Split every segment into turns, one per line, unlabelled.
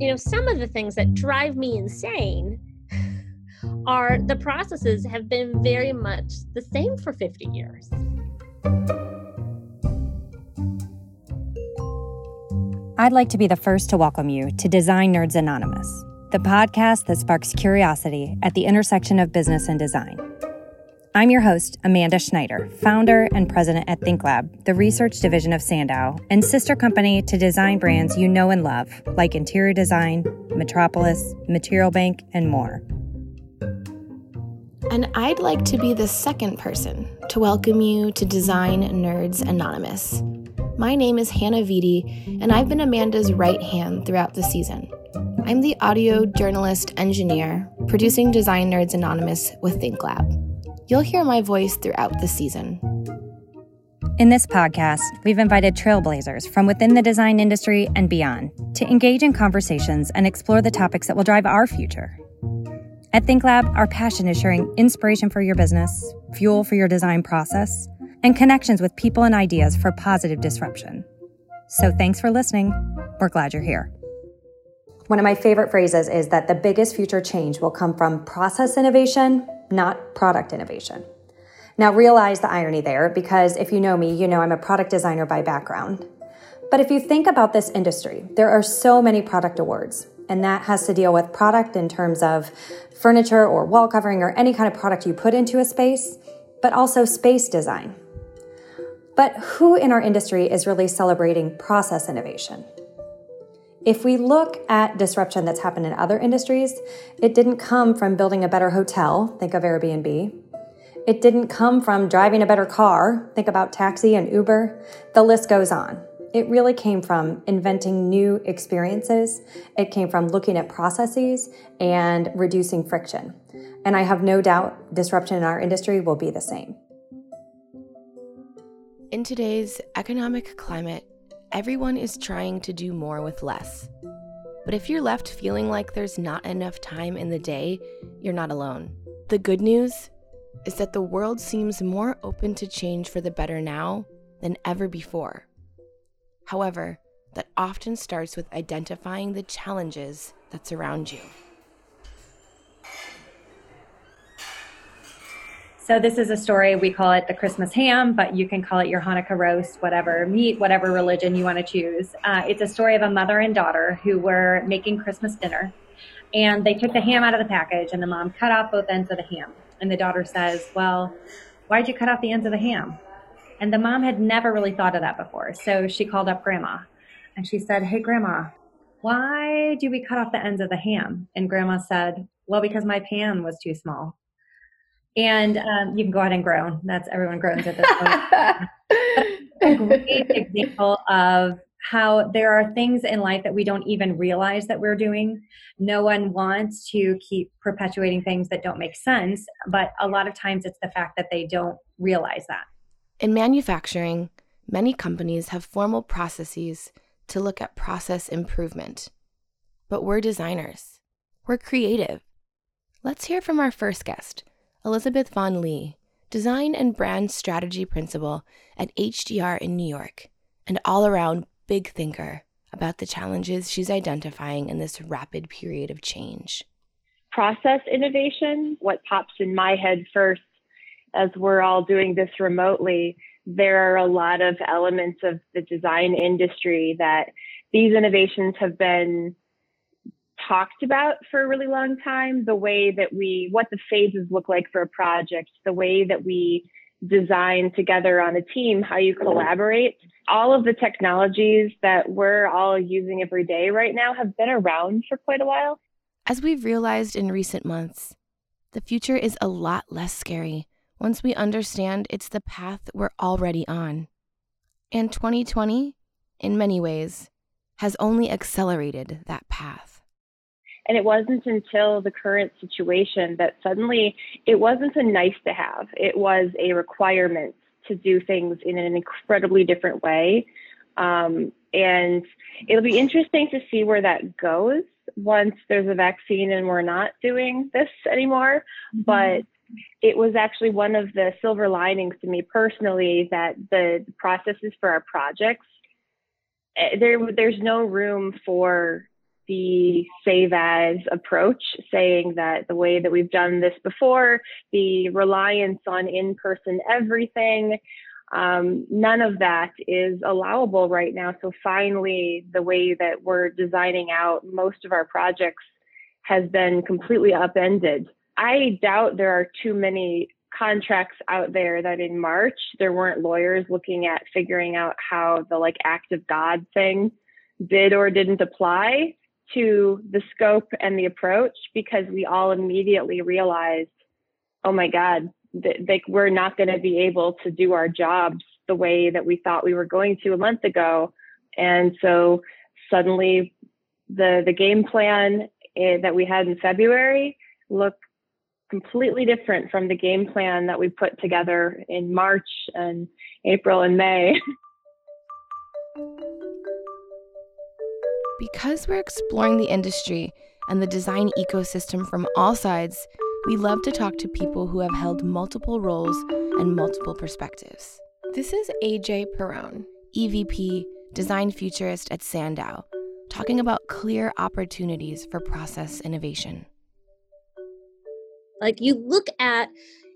You know, some of the things that drive me insane are the processes have been very much the same for 50 years.
I'd like to be the first to welcome you to Design Nerds Anonymous, the podcast that sparks curiosity at the intersection of business and design. I'm your host, Amanda Schneider, founder and president at ThinkLab, the research division of Sandow, and sister company to design brands you know and love, like Interior Design, Metropolis, Material Bank, and more.
And I'd like to be the second person to welcome you to Design Nerds Anonymous. My name is Hannah Vitti, and I've been Amanda's right hand throughout the season. I'm the audio journalist engineer producing Design Nerds Anonymous with ThinkLab. You'll hear my voice throughout the season.
In this podcast, we've invited trailblazers from within the design industry and beyond to engage in conversations and explore the topics that will drive our future. At ThinkLab, our passion is sharing inspiration for your business, fuel for your design process, and connections with people and ideas for positive disruption. So thanks for listening. We're glad you're here. One of my favorite phrases is that the biggest future change will come from process innovation not product innovation. Now, realize the irony there because if you know me, you know I'm a product designer by background. But if you think about this industry, there are so many product awards, and that has to deal with product in terms of furniture or wall covering or any kind of product you put into a space, but also space design. But who in our industry is really celebrating process innovation? If we look at disruption that's happened in other industries, it didn't come from building a better hotel, think of Airbnb. It didn't come from driving a better car, think about taxi and Uber. The list goes on. It really came from inventing new experiences. It came from looking at processes and reducing friction. And I have no doubt disruption in our industry will be the same.
In today's economic climate, Everyone is trying to do more with less. But if you're left feeling like there's not enough time in the day, you're not alone. The good news is that the world seems more open to change for the better now than ever before. However, that often starts with identifying the challenges that surround you.
So this is a story, we call it the Christmas ham, but you can call it your Hanukkah roast, whatever meat, whatever religion you want to choose. Uh, it's a story of a mother and daughter who were making Christmas dinner. And they took the ham out of the package and the mom cut off both ends of the ham. And the daughter says, well, why'd you cut off the ends of the ham? And the mom had never really thought of that before. So she called up grandma and she said, hey, grandma, why do we cut off the ends of the ham? And grandma said, well, because my pan was too small. And um, you can go ahead and groan. That's everyone groans at this point. a great example of how there are things in life that we don't even realize that we're doing. No one wants to keep perpetuating things that don't make sense, but a lot of times it's the fact that they don't realize that.
In manufacturing, many companies have formal processes to look at process improvement. But we're designers, we're creative. Let's hear from our first guest, Elizabeth Von Lee, Design and Brand Strategy Principal at HDR in New York, and all around big thinker about the challenges she's identifying in this rapid period of change.
Process innovation, what pops in my head first as we're all doing this remotely, there are a lot of elements of the design industry that these innovations have been talked about for a really long time the way that we what the phases look like for a project the way that we design together on a team how you collaborate. All of the technologies that we're all using every day right now have been around for quite a while.
As we've realized in recent months the future is a lot less scary once we understand it's the path we're already on. And 2020 in many ways has only accelerated that path
and it wasn't until the current situation that suddenly it wasn't a nice to have, it was a requirement to do things in an incredibly different way. Um, and it'll be interesting to see where that goes once there's a vaccine and we're not doing this anymore. Mm-hmm. But it was actually one of the silver linings to me personally that the processes for our projects eh, there there's no room for the save as approach, saying that the way that we've done this before, the reliance on in person everything, um, none of that is allowable right now. So finally, the way that we're designing out most of our projects has been completely upended. I doubt there are too many contracts out there that in March there weren't lawyers looking at figuring out how the like act of God thing did or didn't apply to the scope and the approach because we all immediately realized, oh my God, that like we're not going to be able to do our jobs the way that we thought we were going to a month ago. And so suddenly the the game plan eh, that we had in February looked completely different from the game plan that we put together in March and April and May.
Because we're exploring the industry and the design ecosystem from all sides, we love to talk to people who have held multiple roles and multiple perspectives. This is AJ Perrone, EVP, design futurist at Sandow, talking about clear opportunities for process innovation.
Like you look at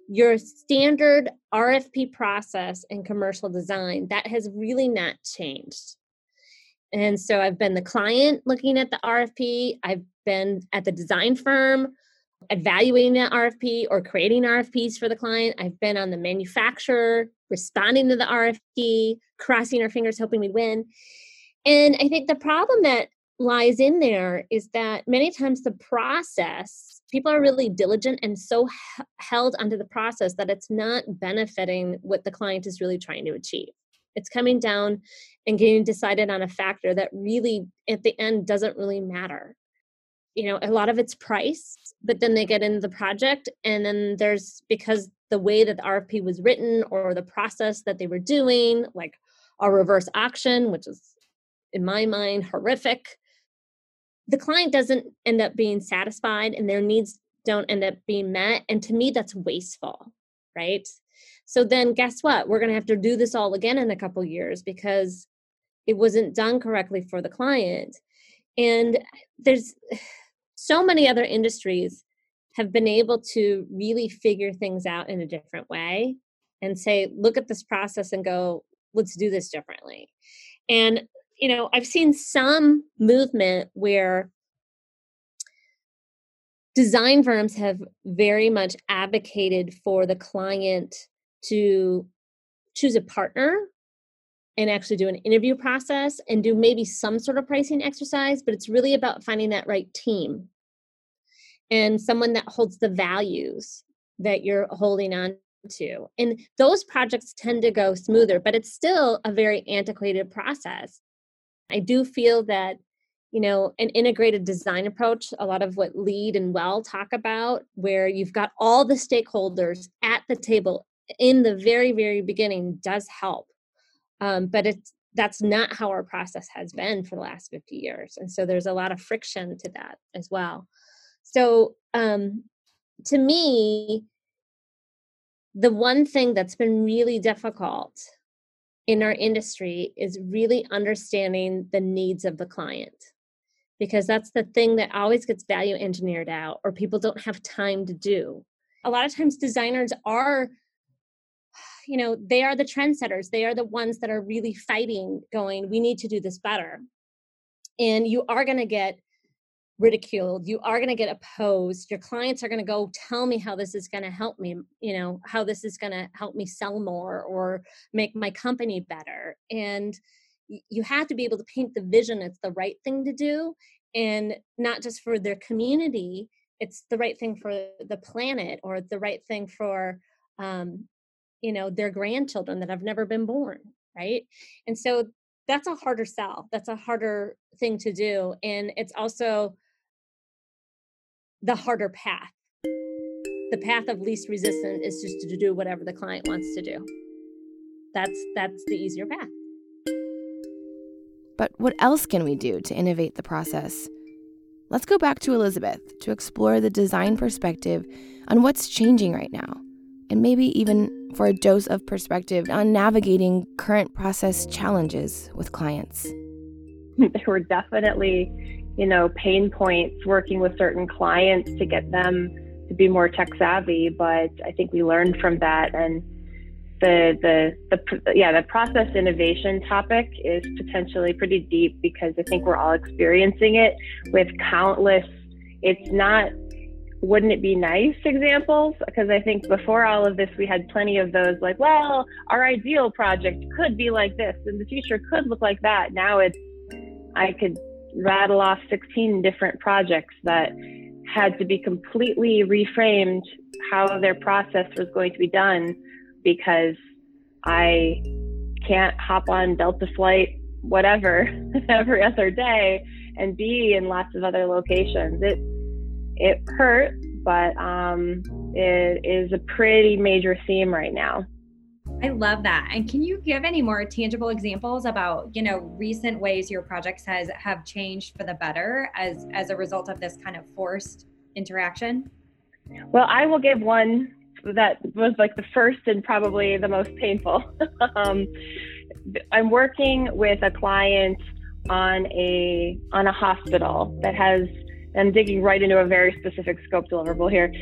your standard RFP process in commercial design, that has really not changed. And so I've been the client looking at the RFP, I've been at the design firm evaluating that RFP or creating RFPs for the client. I've been on the manufacturer responding to the RFP, crossing our fingers hoping we win. And I think the problem that lies in there is that many times the process, people are really diligent and so h- held onto the process that it's not benefiting what the client is really trying to achieve. It's coming down and getting decided on a factor that really, at the end, doesn't really matter. You know, a lot of it's price, but then they get into the project, and then there's because the way that the RFP was written or the process that they were doing, like a reverse auction, which is in my mind horrific. The client doesn't end up being satisfied and their needs don't end up being met. And to me, that's wasteful, right? So then guess what? We're going to have to do this all again in a couple years because it wasn't done correctly for the client. And there's so many other industries have been able to really figure things out in a different way and say, look at this process and go, let's do this differently. And, you know, I've seen some movement where design firms have very much advocated for the client to choose a partner and actually do an interview process and do maybe some sort of pricing exercise, but it's really about finding that right team and someone that holds the values that you're holding on to. And those projects tend to go smoother, but it's still a very antiquated process. I do feel that you know an integrated design approach a lot of what LEED and WELL talk about where you've got all the stakeholders at the table in the very very beginning does help um, but it's that's not how our process has been for the last 50 years and so there's a lot of friction to that as well. So um, to me the one thing that's been really difficult in our industry is really understanding the needs of the client because that's the thing that always gets value engineered out or people don't have time to do. A lot of times designers are you know they are the trendsetters they are the ones that are really fighting going we need to do this better. And you are going to get ridiculed you are going to get opposed your clients are going to go tell me how this is going to help me you know how this is going to help me sell more or make my company better. And you have to be able to paint the vision it's the right thing to do and not just for their community it's the right thing for the planet or the right thing for um, you know their grandchildren that have never been born right? And so that's a harder sell that's a harder thing to do and it's also the harder path. The path of least resistance is just to do whatever the client wants to do. That's that's the easier path.
But what else can we do to innovate the process? Let's go back to elizabeth to explore the design perspective on what's changing right now and maybe even for a dose of perspective on navigating current process challenges with clients.
there were definitely, you know, pain points working with certain clients to get them to be more tech savvy. But I think we learned from that and the, the the yeah the process innovation topic is potentially pretty deep because I think we're all experiencing it with countless. It's not wouldn't it be nice examples? Because I think before all of this, we had plenty of those like, well, our ideal project could be like this, and the future could look like that. Now it's, I could rattle off 16 different projects that had to be completely reframed how their process was going to be done because I can't hop on Delta flight, whatever, every other day and be in lots of other locations. It hurt, but um, it is a pretty major theme right now.
I love that. And can you give any more tangible examples about, you know, recent ways your projects has have changed for the better as as a result of this kind of forced interaction?
Well, I will give one that was like the first and probably the most painful. um, I'm working with a client on a on a hospital that has I'm digging right into a very specific scope deliverable here.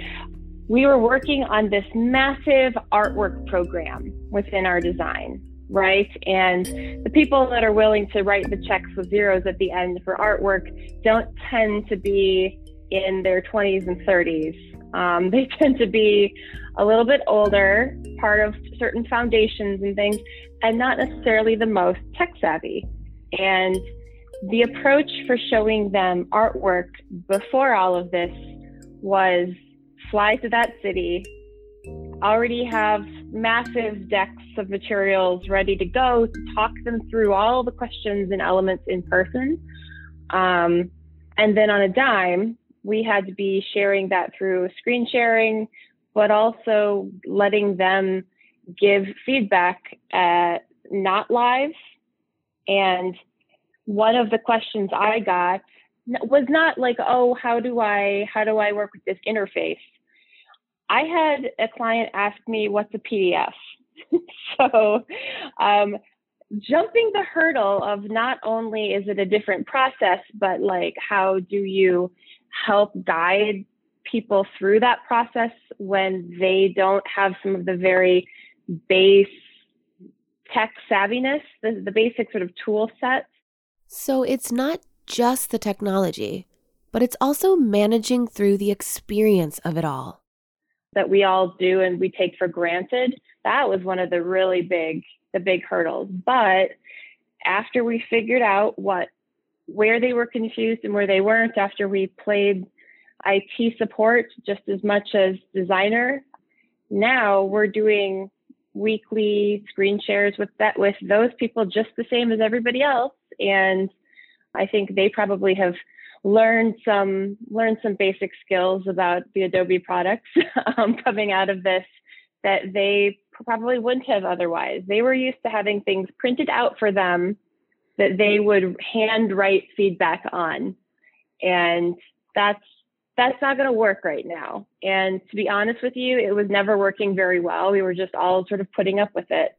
We were working on this massive artwork program within our design, right? And the people that are willing to write the checks with zeros at the end for artwork don't tend to be in their 20s and 30s. Um, they tend to be a little bit older, part of certain foundations and things, and not necessarily the most tech savvy. And the approach for showing them artwork before all of this was fly to that city, already have massive decks of materials ready to go to talk them through all the questions and elements in person. Um, and then on a dime, we had to be sharing that through screen sharing, but also letting them give feedback at not live and one of the questions I got was not like, oh, how do I how do I work with this interface? I had a client ask me what's a PDF. so um, jumping the hurdle of not only is it a different process, but like how do you help guide people through that process when they don't have some of the very base tech savviness, the, the basic sort of tool sets
so it's not just the technology, but it's also managing through the experience of it all.
That we all do and we take for granted. That was one of the really big, the big hurdles. But after we figured out what, where they were confused and where they weren't, after we played IT support just as much as designer, now we're doing weekly screen shares with that with those people just the same as everybody else and I think they probably have learned some learned some basic skills about the Adobe products um, coming out of this that they probably wouldn't have otherwise. They were used to having things printed out for them that they would hand write feedback on, and that's that's not going to work right now. And to be honest with you, it was never working very well. We were just all sort of putting up with it.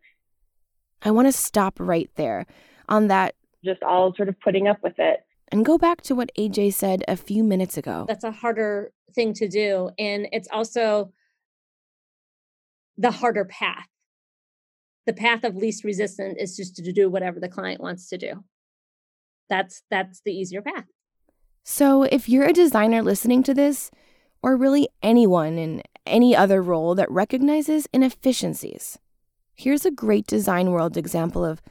I want to stop right there on that
just all sort of putting up with it.
And go back to what AJ said a few minutes ago.
That's a harder thing to do. And it's also the harder path. The path of least resistance is just to do whatever the client wants to do. That's that's the easier path.
So if you're a designer listening to this, or really anyone in any other role that recognizes inefficiencies, here's a great design world example of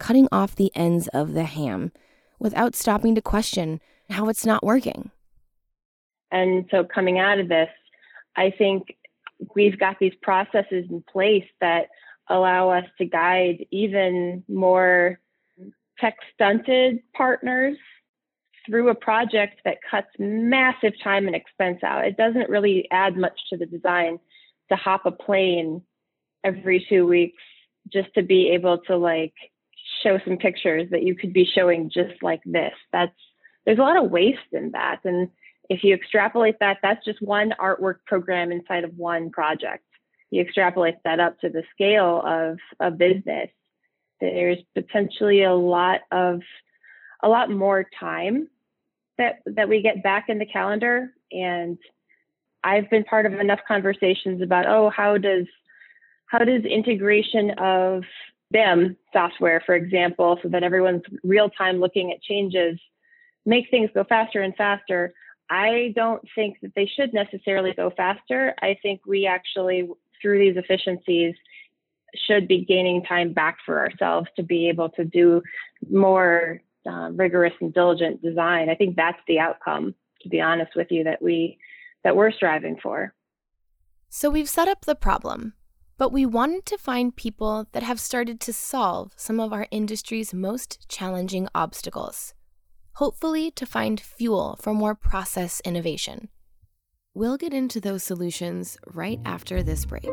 cutting off the ends of the ham without stopping to question how it's not working.
And so, coming out of this, I think we've got these processes in place that allow us to guide even more tech stunted partners through a project that cuts massive time and expense out. It doesn't really add much to the design to hop a plane every two weeks just to be able to like show some pictures that you could be showing just like this. That's there's a lot of waste in that. And if you extrapolate that, that's just one artwork program inside of one project. You extrapolate that up to the scale of a business. There's potentially a lot of a lot more time that that we get back in the calendar and I've been part of enough conversations about oh how does how does integration of BIM software for example so that everyone's real time looking at changes make things go faster and faster I don't think that they should necessarily go faster I think we actually through these efficiencies should be gaining time back for ourselves to be able to do more uh, rigorous and diligent design. I think that's the outcome, to be honest with you, that we that we're striving for.
So we've set up the problem, but we wanted to find people that have started to solve some of our industry's most challenging obstacles, hopefully to find fuel for more process innovation. We'll get into those solutions right after this break.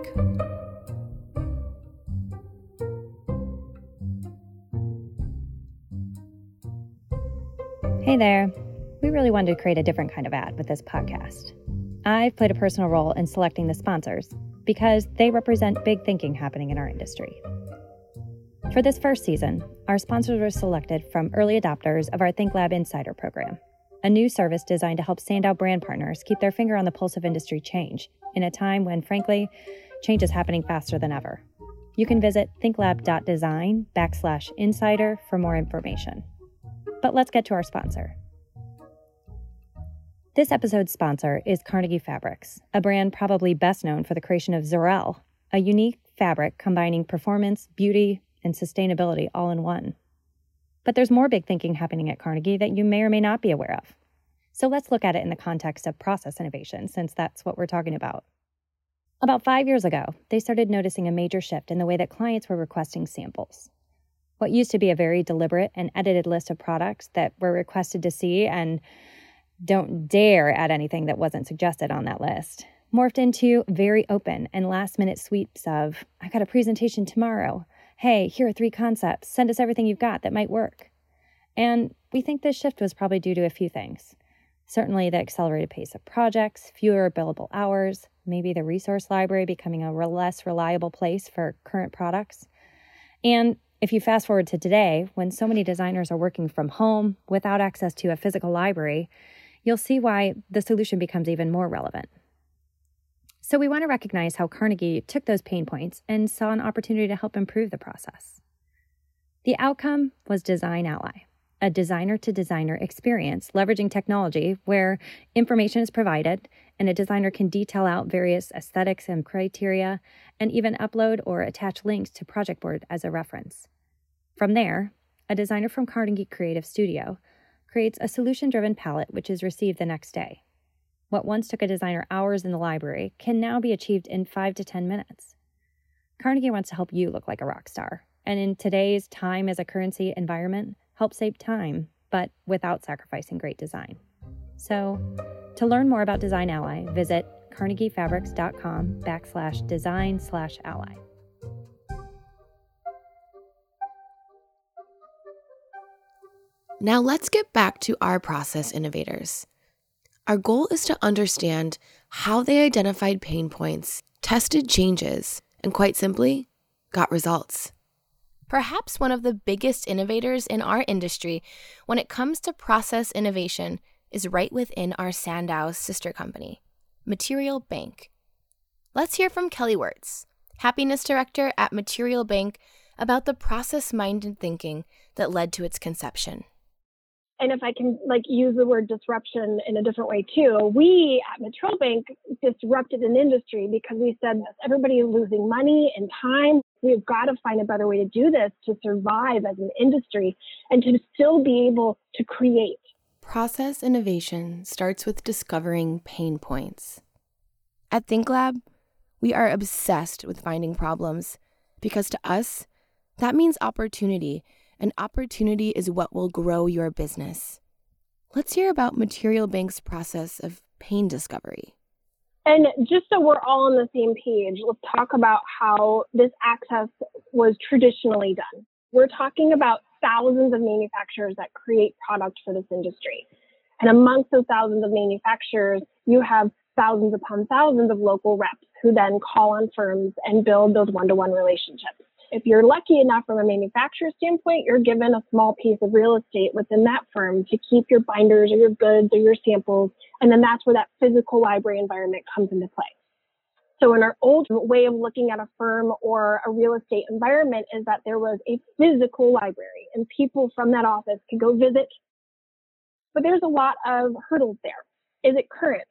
Hey there. We really wanted to create a different kind of ad with this podcast. I've played a personal role in selecting the sponsors because they represent big thinking happening in our industry. For this first season, our sponsors were selected from early adopters of our ThinkLab Insider program, a new service designed to help standout brand partners keep their finger on the pulse of industry change in a time when, frankly, change is happening faster than ever. You can visit thinklab.design backslash insider for more information. But let's get to our sponsor. This episode's sponsor is Carnegie Fabrics, a brand probably best known for the creation of Xorel, a unique fabric combining performance, beauty, and sustainability all in one. But there's more big thinking happening at Carnegie that you may or may not be aware of. So let's look at it in the context of process innovation, since that's what we're talking about. About five years ago, they started noticing a major shift in the way that clients were requesting samples what used to be a very deliberate and edited list of products that were requested to see and don't dare add anything that wasn't suggested on that list morphed into very open and last minute sweeps of I got a presentation tomorrow. Hey, here are three concepts. Send us everything you've got that might work. And we think this shift was probably due to a few things. Certainly, the accelerated pace of projects, fewer billable hours, maybe the resource library becoming a less reliable place for current products, and if you fast forward to today, when so many designers are working from home without access to a physical library, you'll see why the solution becomes even more relevant. So, we want to recognize how Carnegie took those pain points and saw an opportunity to help improve the process. The outcome was Design Ally, a designer to designer experience leveraging technology where information is provided and a designer can detail out various aesthetics and criteria and even upload or attach links to project board as a reference. From there, a designer from Carnegie Creative Studio creates a solution driven palette which is received the next day. What once took a designer hours in the library can now be achieved in 5 to 10 minutes. Carnegie wants to help you look like a rock star, and in today's time as a currency environment, help save time, but without sacrificing great design. So, to learn more about Design Ally, visit carnegiefabrics.com backslash design slash ally.
Now let's get back to our process innovators. Our goal is to understand how they identified pain points, tested changes, and quite simply, got results. Perhaps one of the biggest innovators in our industry when it comes to process innovation is right within our Sandow sister company, Material Bank. Let's hear from Kelly Wirtz, Happiness Director at Material Bank, about the process minded thinking that led to its conception.
And if I can like use the word disruption in a different way too, we at Material Bank disrupted an industry because we said everybody is losing money and time. We've got to find a better way to do this to survive as an industry and to still be able to create
Process innovation starts with discovering pain points. At ThinkLab, we are obsessed with finding problems because to us, that means opportunity, and opportunity is what will grow your business. Let's hear about Material Bank's process of pain discovery.
And just so we're all on the same page, let's talk about how this access was traditionally done. We're talking about thousands of manufacturers that create product for this industry. And amongst those thousands of manufacturers, you have thousands upon thousands of local reps who then call on firms and build those one to one relationships. If you're lucky enough from a manufacturer standpoint, you're given a small piece of real estate within that firm to keep your binders or your goods or your samples. And then that's where that physical library environment comes into play. So in our old way of looking at a firm or a real estate environment is that there was a physical library and people from that office could go visit. But there's a lot of hurdles there. Is it current?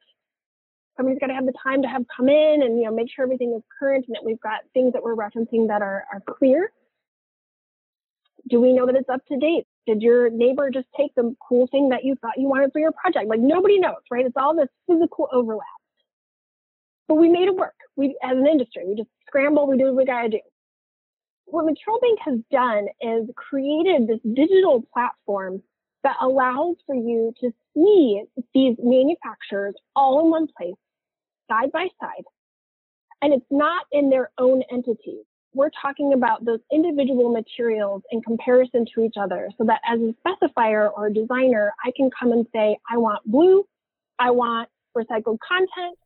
Somebody's got to have the time to have come in and you know make sure everything is current and that we've got things that we're referencing that are, are clear. Do we know that it's up to date? Did your neighbor just take the cool thing that you thought you wanted for your project? Like nobody knows right? It's all this physical overlap. But we made it work. We as an industry we just scramble we do what we got to do. What Material Bank has done is created this digital platform that allows for you to see these manufacturers all in one place side by side. And it's not in their own entities. We're talking about those individual materials in comparison to each other so that as a specifier or a designer, I can come and say, I want blue, I want recycled content.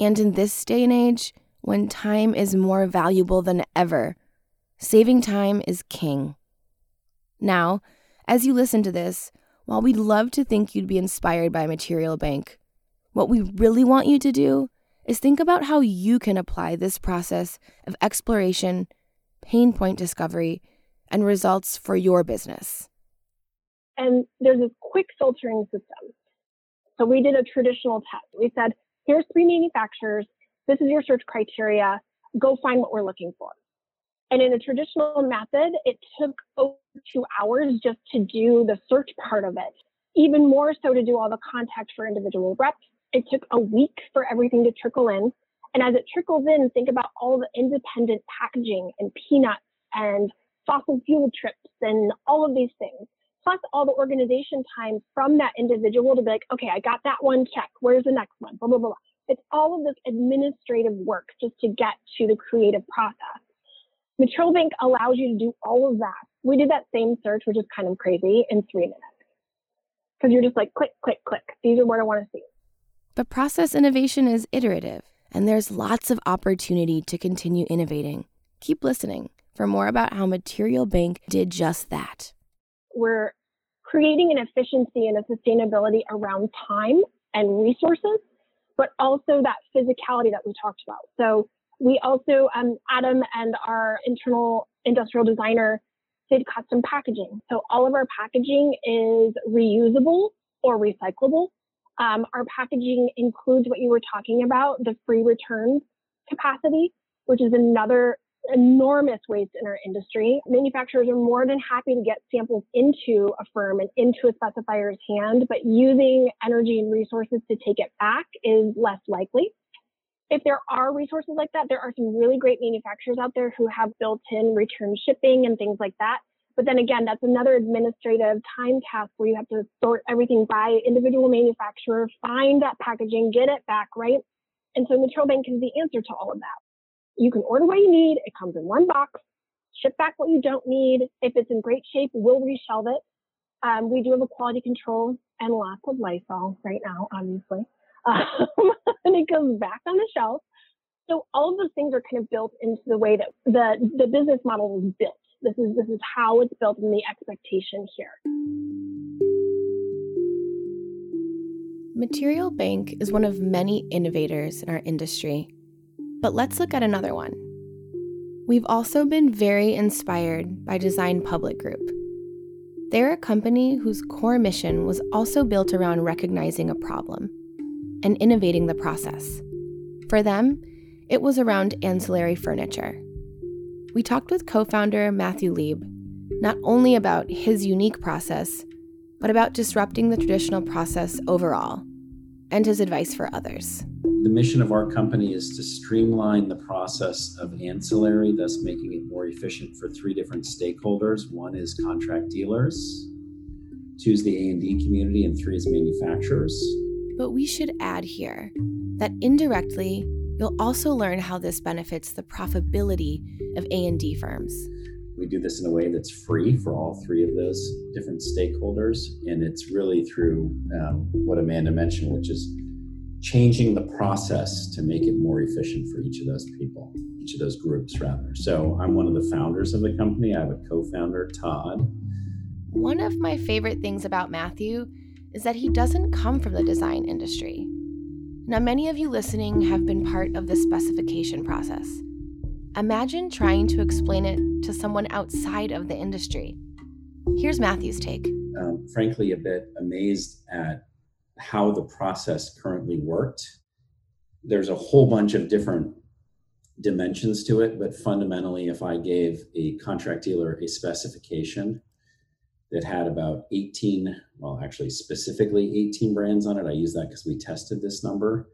And in this day and age, when time is more valuable than ever, saving time is king. Now, as you listen to this, while we'd love to think you'd be inspired by Material Bank, what we really want you to do is think about how you can apply this process of exploration, pain point discovery, and results for your business.
And there's this quick filtering system. So we did a traditional test. We said, here's three manufacturers. This is your search criteria. Go find what we're looking for. And in a traditional method, it took over two hours just to do the search part of it. Even more so to do all the contact for individual reps it took a week for everything to trickle in. And as it trickles in, think about all the independent packaging and peanuts and fossil fuel trips and all of these things. Plus all the organization time from that individual to be like, okay, I got that one check. Where's the next one? Blah, blah, blah. It's all of this administrative work just to get to the creative process. Bank allows you to do all of that. We did that same search, which is kind of crazy, in three minutes. Because you're just like, click, click, click. These are what I want to see.
But process innovation is iterative, and there's lots of opportunity to continue innovating. Keep listening for more about how Material Bank did just that.
We're creating an efficiency and a sustainability around time and resources, but also that physicality that we talked about. So we also, um, Adam and our internal industrial designer did custom packaging. So all of our packaging is reusable or recyclable. Um, our packaging includes what you were talking about, the free returns capacity, which is another enormous waste in our industry. Manufacturers are more than happy to get samples into a firm and into a specifier's hand, but using energy and resources to take it back is less likely. If there are resources like that, there are some really great manufacturers out there who have built in return shipping and things like that. But then again, that's another administrative time task where you have to sort everything by individual manufacturer, find that packaging, get it back, right? And so Material Bank is the answer to all of that. You can order what you need. It comes in one box. Ship back what you don't need. If it's in great shape, we'll reshelve it. Um, we do have a quality control and lots of Lysol right now, obviously. Um, and it goes back on the shelf. So all of those things are kind of built into the way that the, the business model was built. This is this is how it's built in the expectation here.
Material Bank is one of many innovators in our industry. But let's look at another one. We've also been very inspired by Design Public Group. They're a company whose core mission was also built around recognizing a problem and innovating the process. For them, it was around ancillary furniture. We talked with co founder Matthew Lieb not only about his unique process, but about disrupting the traditional process overall and his advice for others.
The mission of our company is to streamline the process of ancillary, thus making it more efficient for three different stakeholders. One is contract dealers, two is the A&D community, and three is manufacturers.
But we should add here that indirectly, You'll also learn how this benefits the profitability of A&D firms.
We do this in a way that's free for all three of those different stakeholders, and it's really through um, what Amanda mentioned, which is changing the process to make it more efficient for each of those people. each of those groups rather. So I'm one of the founders of the company. I have a co-founder, Todd.
One of my favorite things about Matthew is that he doesn't come from the design industry. Now, many of you listening have been part of the specification process. Imagine trying to explain it to someone outside of the industry. Here's Matthew's take.
Um, frankly, a bit amazed at how the process currently worked. There's a whole bunch of different dimensions to it, but fundamentally, if I gave a contract dealer a specification that had about 18, well, actually, specifically 18 brands on it, I use that because we tested this number.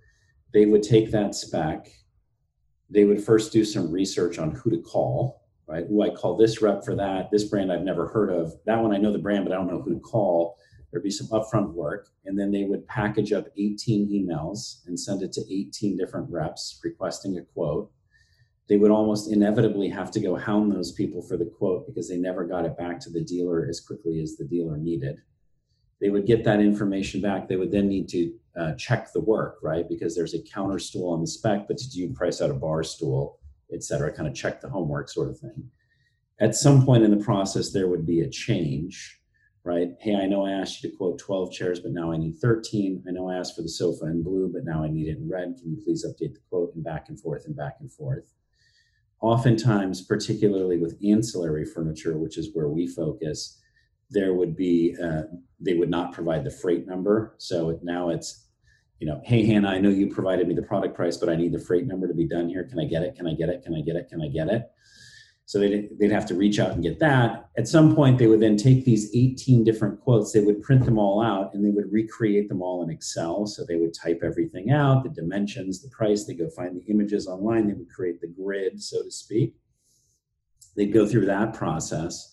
They would take that spec, they would first do some research on who to call, right? Who I call this rep for that, this brand I've never heard of, that one I know the brand, but I don't know who to call. There'd be some upfront work, and then they would package up 18 emails and send it to 18 different reps requesting a quote they would almost inevitably have to go hound those people for the quote because they never got it back to the dealer as quickly as the dealer needed. They would get that information back. They would then need to uh, check the work, right? Because there's a counter stool on the spec, but did you price out a bar stool, et cetera, kind of check the homework sort of thing. At some point in the process, there would be a change, right? Hey, I know I asked you to quote 12 chairs, but now I need 13. I know I asked for the sofa in blue, but now I need it in red. Can you please update the quote and back and forth and back and forth? Oftentimes, particularly with ancillary furniture, which is where we focus, there would be uh, they would not provide the freight number. So now it's, you know, hey Hannah, I know you provided me the product price, but I need the freight number to be done here. Can I get it? Can I get it? Can I get it? Can I get it? So they'd, they'd have to reach out and get that. At some point, they would then take these 18 different quotes, they would print them all out and they would recreate them all in Excel. So they would type everything out the dimensions, the price, they go find the images online, they would create the grid, so to speak. They'd go through that process.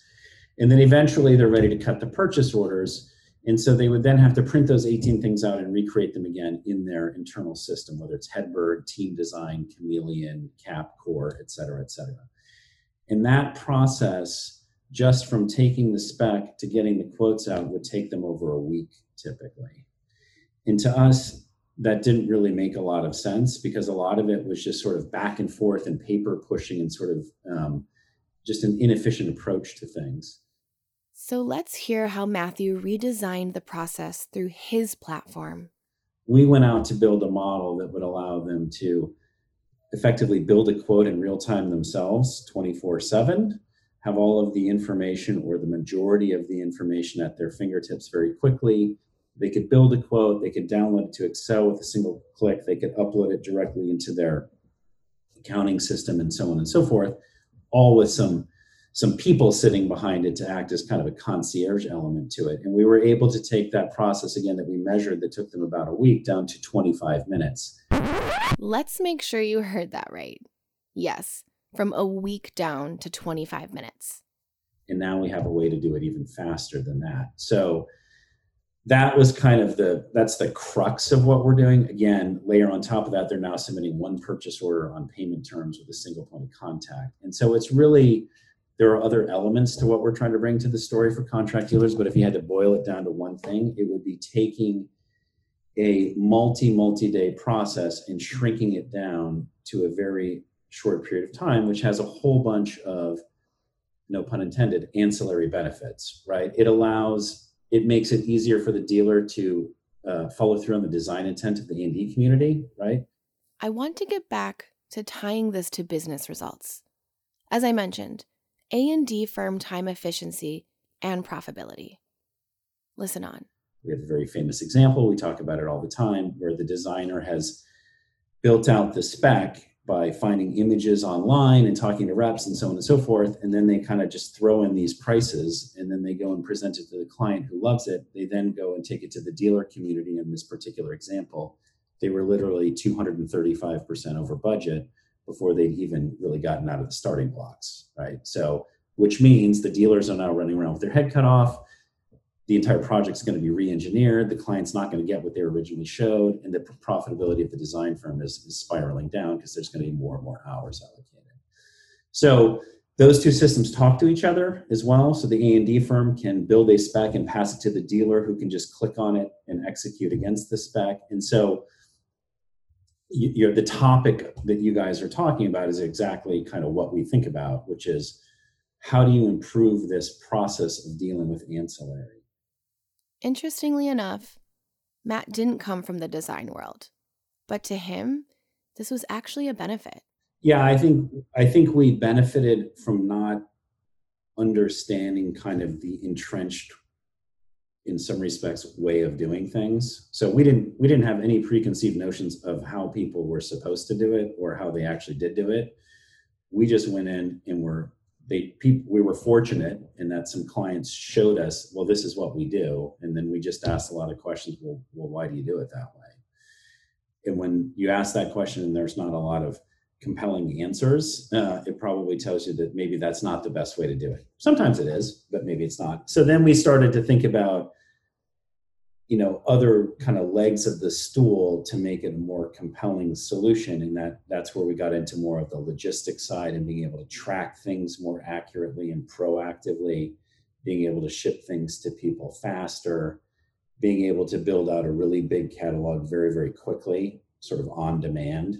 And then eventually they're ready to cut the purchase orders. And so they would then have to print those 18 things out and recreate them again in their internal system, whether it's Hedberg, Team Design, Chameleon, Capcore, et cetera, et cetera. And that process, just from taking the spec to getting the quotes out, would take them over a week typically. And to us, that didn't really make a lot of sense because a lot of it was just sort of back and forth and paper pushing and sort of um, just an inefficient approach to things.
So let's hear how Matthew redesigned the process through his platform.
We went out to build a model that would allow them to effectively build a quote in real time themselves 24 7 have all of the information or the majority of the information at their fingertips very quickly. They could build a quote they could download it to excel with a single click they could upload it directly into their accounting system and so on and so forth all with some some people sitting behind it to act as kind of a concierge element to it. And we were able to take that process again that we measured that took them about a week down to 25 minutes
Let's make sure you heard that right. Yes, from a week down to 25 minutes.
And now we have a way to do it even faster than that. So that was kind of the that's the crux of what we're doing. Again, layer on top of that, they're now submitting one purchase order on payment terms with a single point of contact. And so it's really there are other elements to what we're trying to bring to the story for contract dealers, but if you had to boil it down to one thing, it would be taking a multi multi day process and shrinking it down to a very short period of time which has a whole bunch of no pun intended ancillary benefits right? It allows it makes it easier for the dealer to uh, follow through on the design intent of the a&d community right?
I want to get back to tying this to business results. As i mentioned a&d firm time efficiency and profitability. Listen on
we have a very famous example, we talk about it all the time, where the designer has built out the spec by finding images online and talking to reps and so on and so forth. And then they kind of just throw in these prices and then they go and present it to the client who loves it. They then go and take it to the dealer community in this particular example. They were literally 235% over budget before they'd even really gotten out of the starting blocks, right? So, which means the dealers are now running around with their head cut off the entire project is going to be re-engineered the client's not going to get what they originally showed and the profitability of the design firm is, is spiraling down because there's going to be more and more hours allocated so those two systems talk to each other as well so the a&d firm can build a spec and pass it to the dealer who can just click on it and execute against the spec and so you, the topic that you guys are talking about is exactly kind of what we think about, which is how do you improve this process of dealing with ancillary?
Interestingly enough, Matt didn't come from the design world, but to him, this was actually a benefit.
Yeah, I think I think we benefited from not understanding kind of the entrenched in some respects way of doing things so we didn't we didn't have any preconceived notions of how people were supposed to do it or how they actually did do it we just went in and were they people we were fortunate in that some clients showed us well this is what we do and then we just asked a lot of questions well, well why do you do it that way and when you ask that question and there's not a lot of compelling answers, uh, it probably tells you that maybe that's not the best way to do it. Sometimes it is, but maybe it's not. So then we started to think about, you know, other kind of legs of the stool to make it a more compelling solution, and that that's where we got into more of the logistics side and being able to track things more accurately and proactively, being able to ship things to people faster, being able to build out a really big catalog very very quickly, sort of on demand.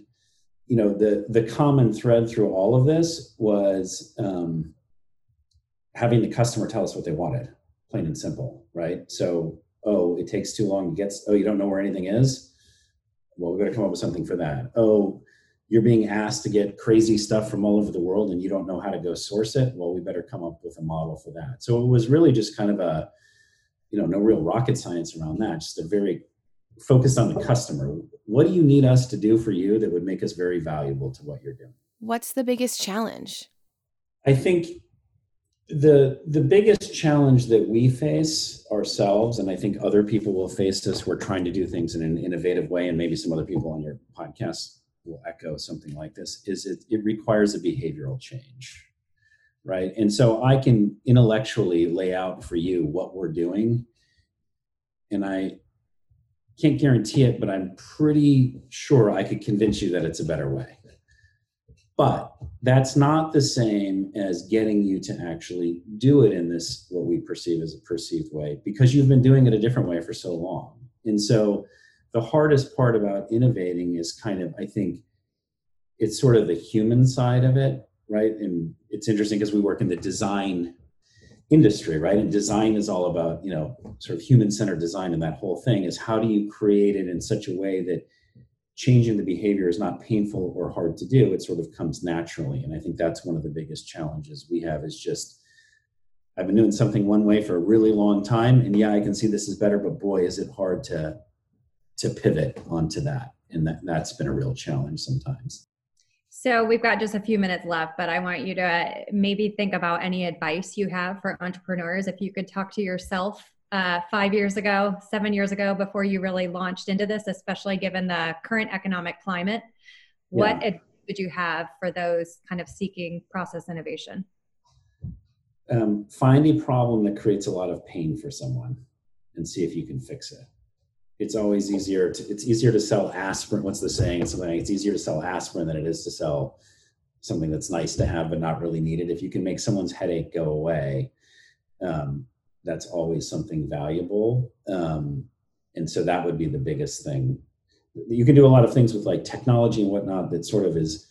You know the the common thread through all of this was um, having the customer tell us what they wanted plain and simple right? So oh it takes too long to get oh you don't know where anything is well we've got to come up with something for that oh you're being asked to get crazy stuff from all over the world and you don't know how to go source it well we better come up with a model for that so it was really just kind of a you know no real rocket science around that just a very focused on the customer. What do you need us to do for you that would make us very valuable to what you're doing?
What's the biggest challenge?
I think the the biggest challenge that we face ourselves and i think other people will face this we're trying to do things in an innovative way and maybe some other people on your podcast will echo something like this is it, it requires a behavioral change right and so i can intellectually lay out for you what we're doing and i can't guarantee it, but I'm pretty sure I could convince you that it's a better way. But that's not the same as getting you to actually do it in this, what we perceive as a perceived way, because you've been doing it a different way for so long. And so the hardest part about innovating is kind of, I think, it's sort of the human side of it, right? And it's interesting because we work in the design industry, right? And design is all about, you know, sort of human centered design. And that whole thing is how do you create it in such a way that changing the behavior is not painful or hard to do? It sort of comes naturally. And I think that's one of the biggest challenges we have is just, I've been doing something one way for a really long time. And yeah, I can see this is better, but boy, is it hard to, to pivot onto that. And that, that's been a real challenge sometimes.
So we've got just a few minutes left, but I want you to maybe think about any advice you have for entrepreneurs. If you could talk to yourself uh, five years ago, seven years ago, before you really launched into this, especially given the current economic climate, what yeah. advice would you have for those kind of seeking process innovation?
Um, find a problem that creates a lot of pain for someone and see if you can fix it it's always easier to it's easier to sell aspirin what's the saying it's something like it's easier to sell aspirin than it is to sell something that's nice to have but not really needed if you can make someone's headache go away um, that's always something valuable um, and so that would be the biggest thing you can do a lot of things with like technology and whatnot that sort of is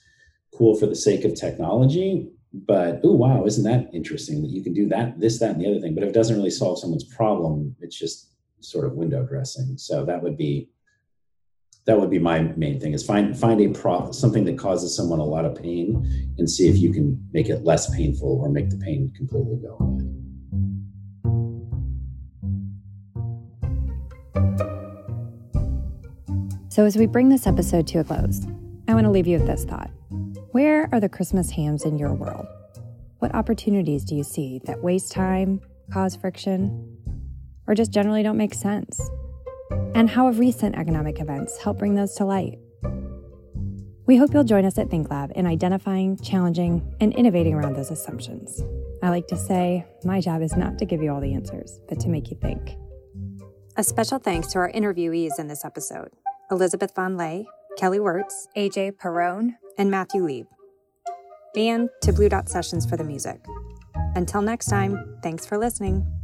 cool for the sake of technology but oh wow isn't that interesting that you can do that this that and the other thing but if it doesn't really solve someone's problem it's just sort of window dressing. So that would be that would be my main thing is find find a pro something that causes someone a lot of pain and see if you can make it less painful or make the pain completely go away.
So as we bring this episode to a close, I want to leave you with this thought. Where are the Christmas hams in your world? What opportunities do you see that waste time, cause friction, or just generally don't make sense? And how have recent economic events helped bring those to light? We hope you'll join us at ThinkLab in identifying, challenging, and innovating around those assumptions. I like to say, my job is not to give you all the answers, but to make you think. A special thanks to our interviewees in this episode Elizabeth Von Lay, Kelly Wirtz, AJ Perrone, and Matthew Lieb. And to Blue Dot Sessions for the music. Until next time, thanks for listening.